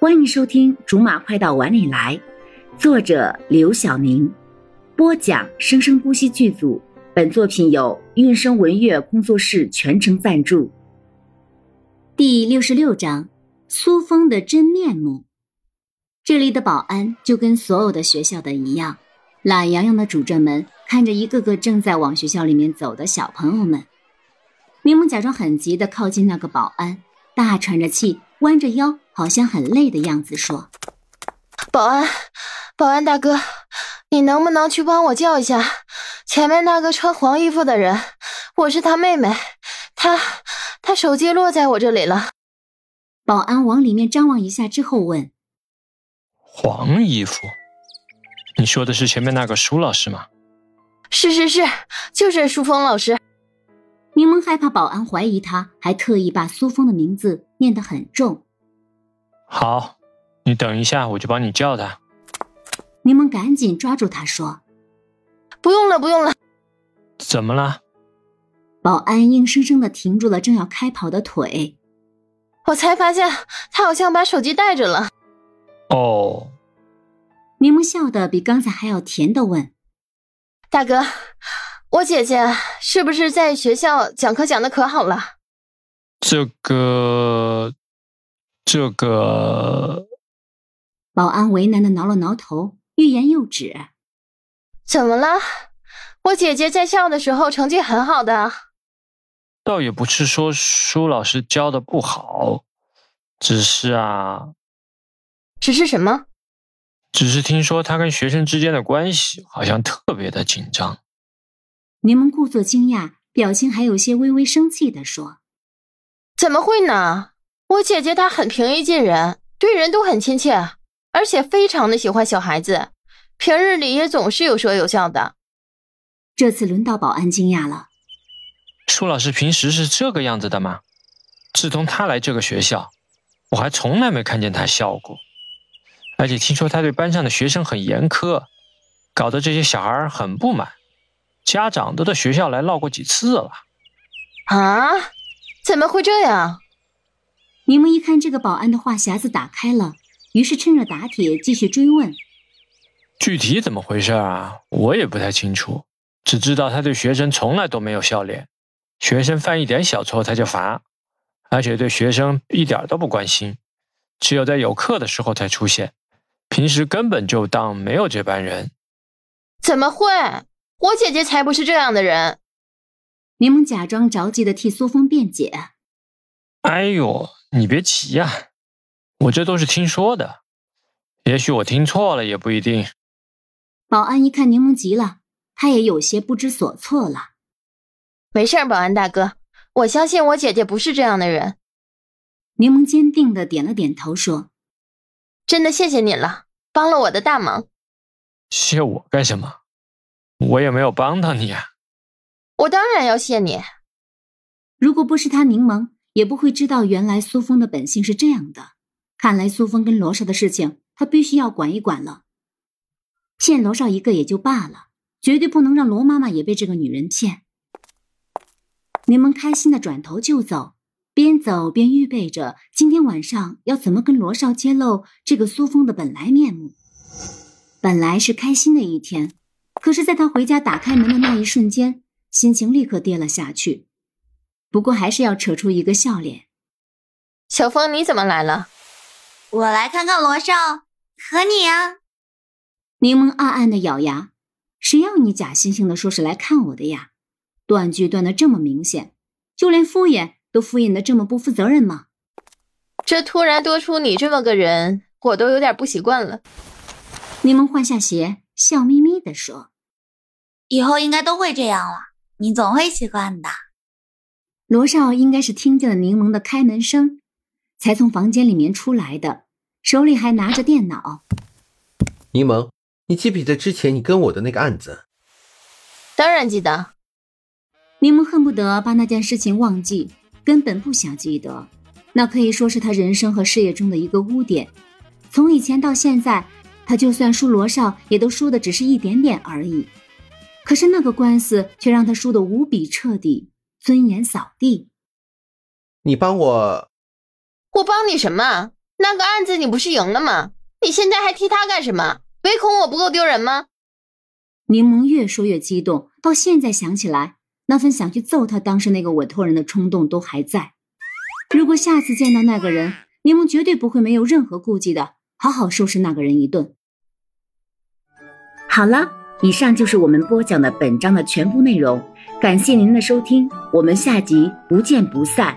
欢迎收听《竹马快到碗里来》，作者刘晓宁，播讲生生不息剧组。本作品由韵声文乐工作室全程赞助。第六十六章：苏峰的真面目。这里的保安就跟所有的学校的一样，懒洋洋的拄着门，看着一个个正在往学校里面走的小朋友们。柠檬假装很急的靠近那个保安，大喘着气，弯着腰，好像很累的样子，说：“保安，保安大哥，你能不能去帮我叫一下？”前面那个穿黄衣服的人，我是他妹妹，他他手机落在我这里了。保安往里面张望一下之后问：“黄衣服？你说的是前面那个舒老师吗？”“是是是，就是舒峰老师。”柠檬害怕保安怀疑他，还特意把苏峰的名字念得很重。好，你等一下，我就帮你叫他。柠檬赶紧抓住他说。不用了，不用了。怎么了？保安硬生生的停住了正要开跑的腿。我才发现他好像把手机带着了。哦。柠檬笑的比刚才还要甜的问：“大哥，我姐姐是不是在学校讲课讲的可好了？”这个，这个。保安为难的挠了挠头，欲言又止。怎么了？我姐姐在校的时候成绩很好的。倒也不是说舒老师教的不好，只是啊，只是什么？只是听说他跟学生之间的关系好像特别的紧张。柠檬故作惊讶，表情还有些微微生气的说：“怎么会呢？我姐姐她很平易近人，对人都很亲切，而且非常的喜欢小孩子。”平日里也总是有说有笑的，这次轮到保安惊讶了。舒老师平时是这个样子的吗？自从他来这个学校，我还从来没看见他笑过。而且听说他对班上的学生很严苛，搞得这些小孩很不满，家长都到学校来闹过几次了。啊？怎么会这样？柠檬一看这个保安的话匣子打开了，于是趁热打铁继续追问。具体怎么回事啊？我也不太清楚，只知道他对学生从来都没有笑脸，学生犯一点小错他就罚，而且对学生一点都不关心，只有在有课的时候才出现，平时根本就当没有这班人。怎么会？我姐姐才不是这样的人。柠檬假装着急的替苏峰辩解：“哎呦，你别急呀，我这都是听说的，也许我听错了也不一定。”保安一看柠檬急了，他也有些不知所措了。没事，保安大哥，我相信我姐姐不是这样的人。柠檬坚定的点了点头，说：“真的谢谢你了，帮了我的大忙。”谢我干什么？我也没有帮到你啊。我当然要谢你。如果不是他，柠檬也不会知道原来苏峰的本性是这样的。看来苏峰跟罗少的事情，他必须要管一管了。骗罗少一个也就罢了，绝对不能让罗妈妈也被这个女人骗。柠檬开心的转头就走，边走边预备着今天晚上要怎么跟罗少揭露这个苏峰的本来面目。本来是开心的一天，可是在他回家打开门的那一瞬间，心情立刻跌了下去。不过还是要扯出一个笑脸。小峰，你怎么来了？我来看看罗少和你啊。柠檬暗暗的咬牙，谁要你假惺惺的说是来看我的呀？断句断的这么明显，就连敷衍都敷衍的这么不负责任吗？这突然多出你这么个人，我都有点不习惯了。柠檬换下鞋，笑眯眯地说：“以后应该都会这样了，你总会习惯的。”罗少应该是听见了柠檬的开门声，才从房间里面出来的，手里还拿着电脑。柠檬。你记不记得之前你跟我的那个案子？当然记得。柠檬恨不得把那件事情忘记，根本不想记得。那可以说是他人生和事业中的一个污点。从以前到现在，他就算输罗少，也都输的只是一点点而已。可是那个官司却让他输得无比彻底，尊严扫地。你帮我？我帮你什么？那个案子你不是赢了吗？你现在还提他干什么？唯恐我不够丢人吗？柠檬越说越激动，到现在想起来，那份想去揍他当时那个委托人的冲动都还在。如果下次见到那个人，柠檬绝对不会没有任何顾忌的，好好收拾那个人一顿。好了，以上就是我们播讲的本章的全部内容，感谢您的收听，我们下集不见不散。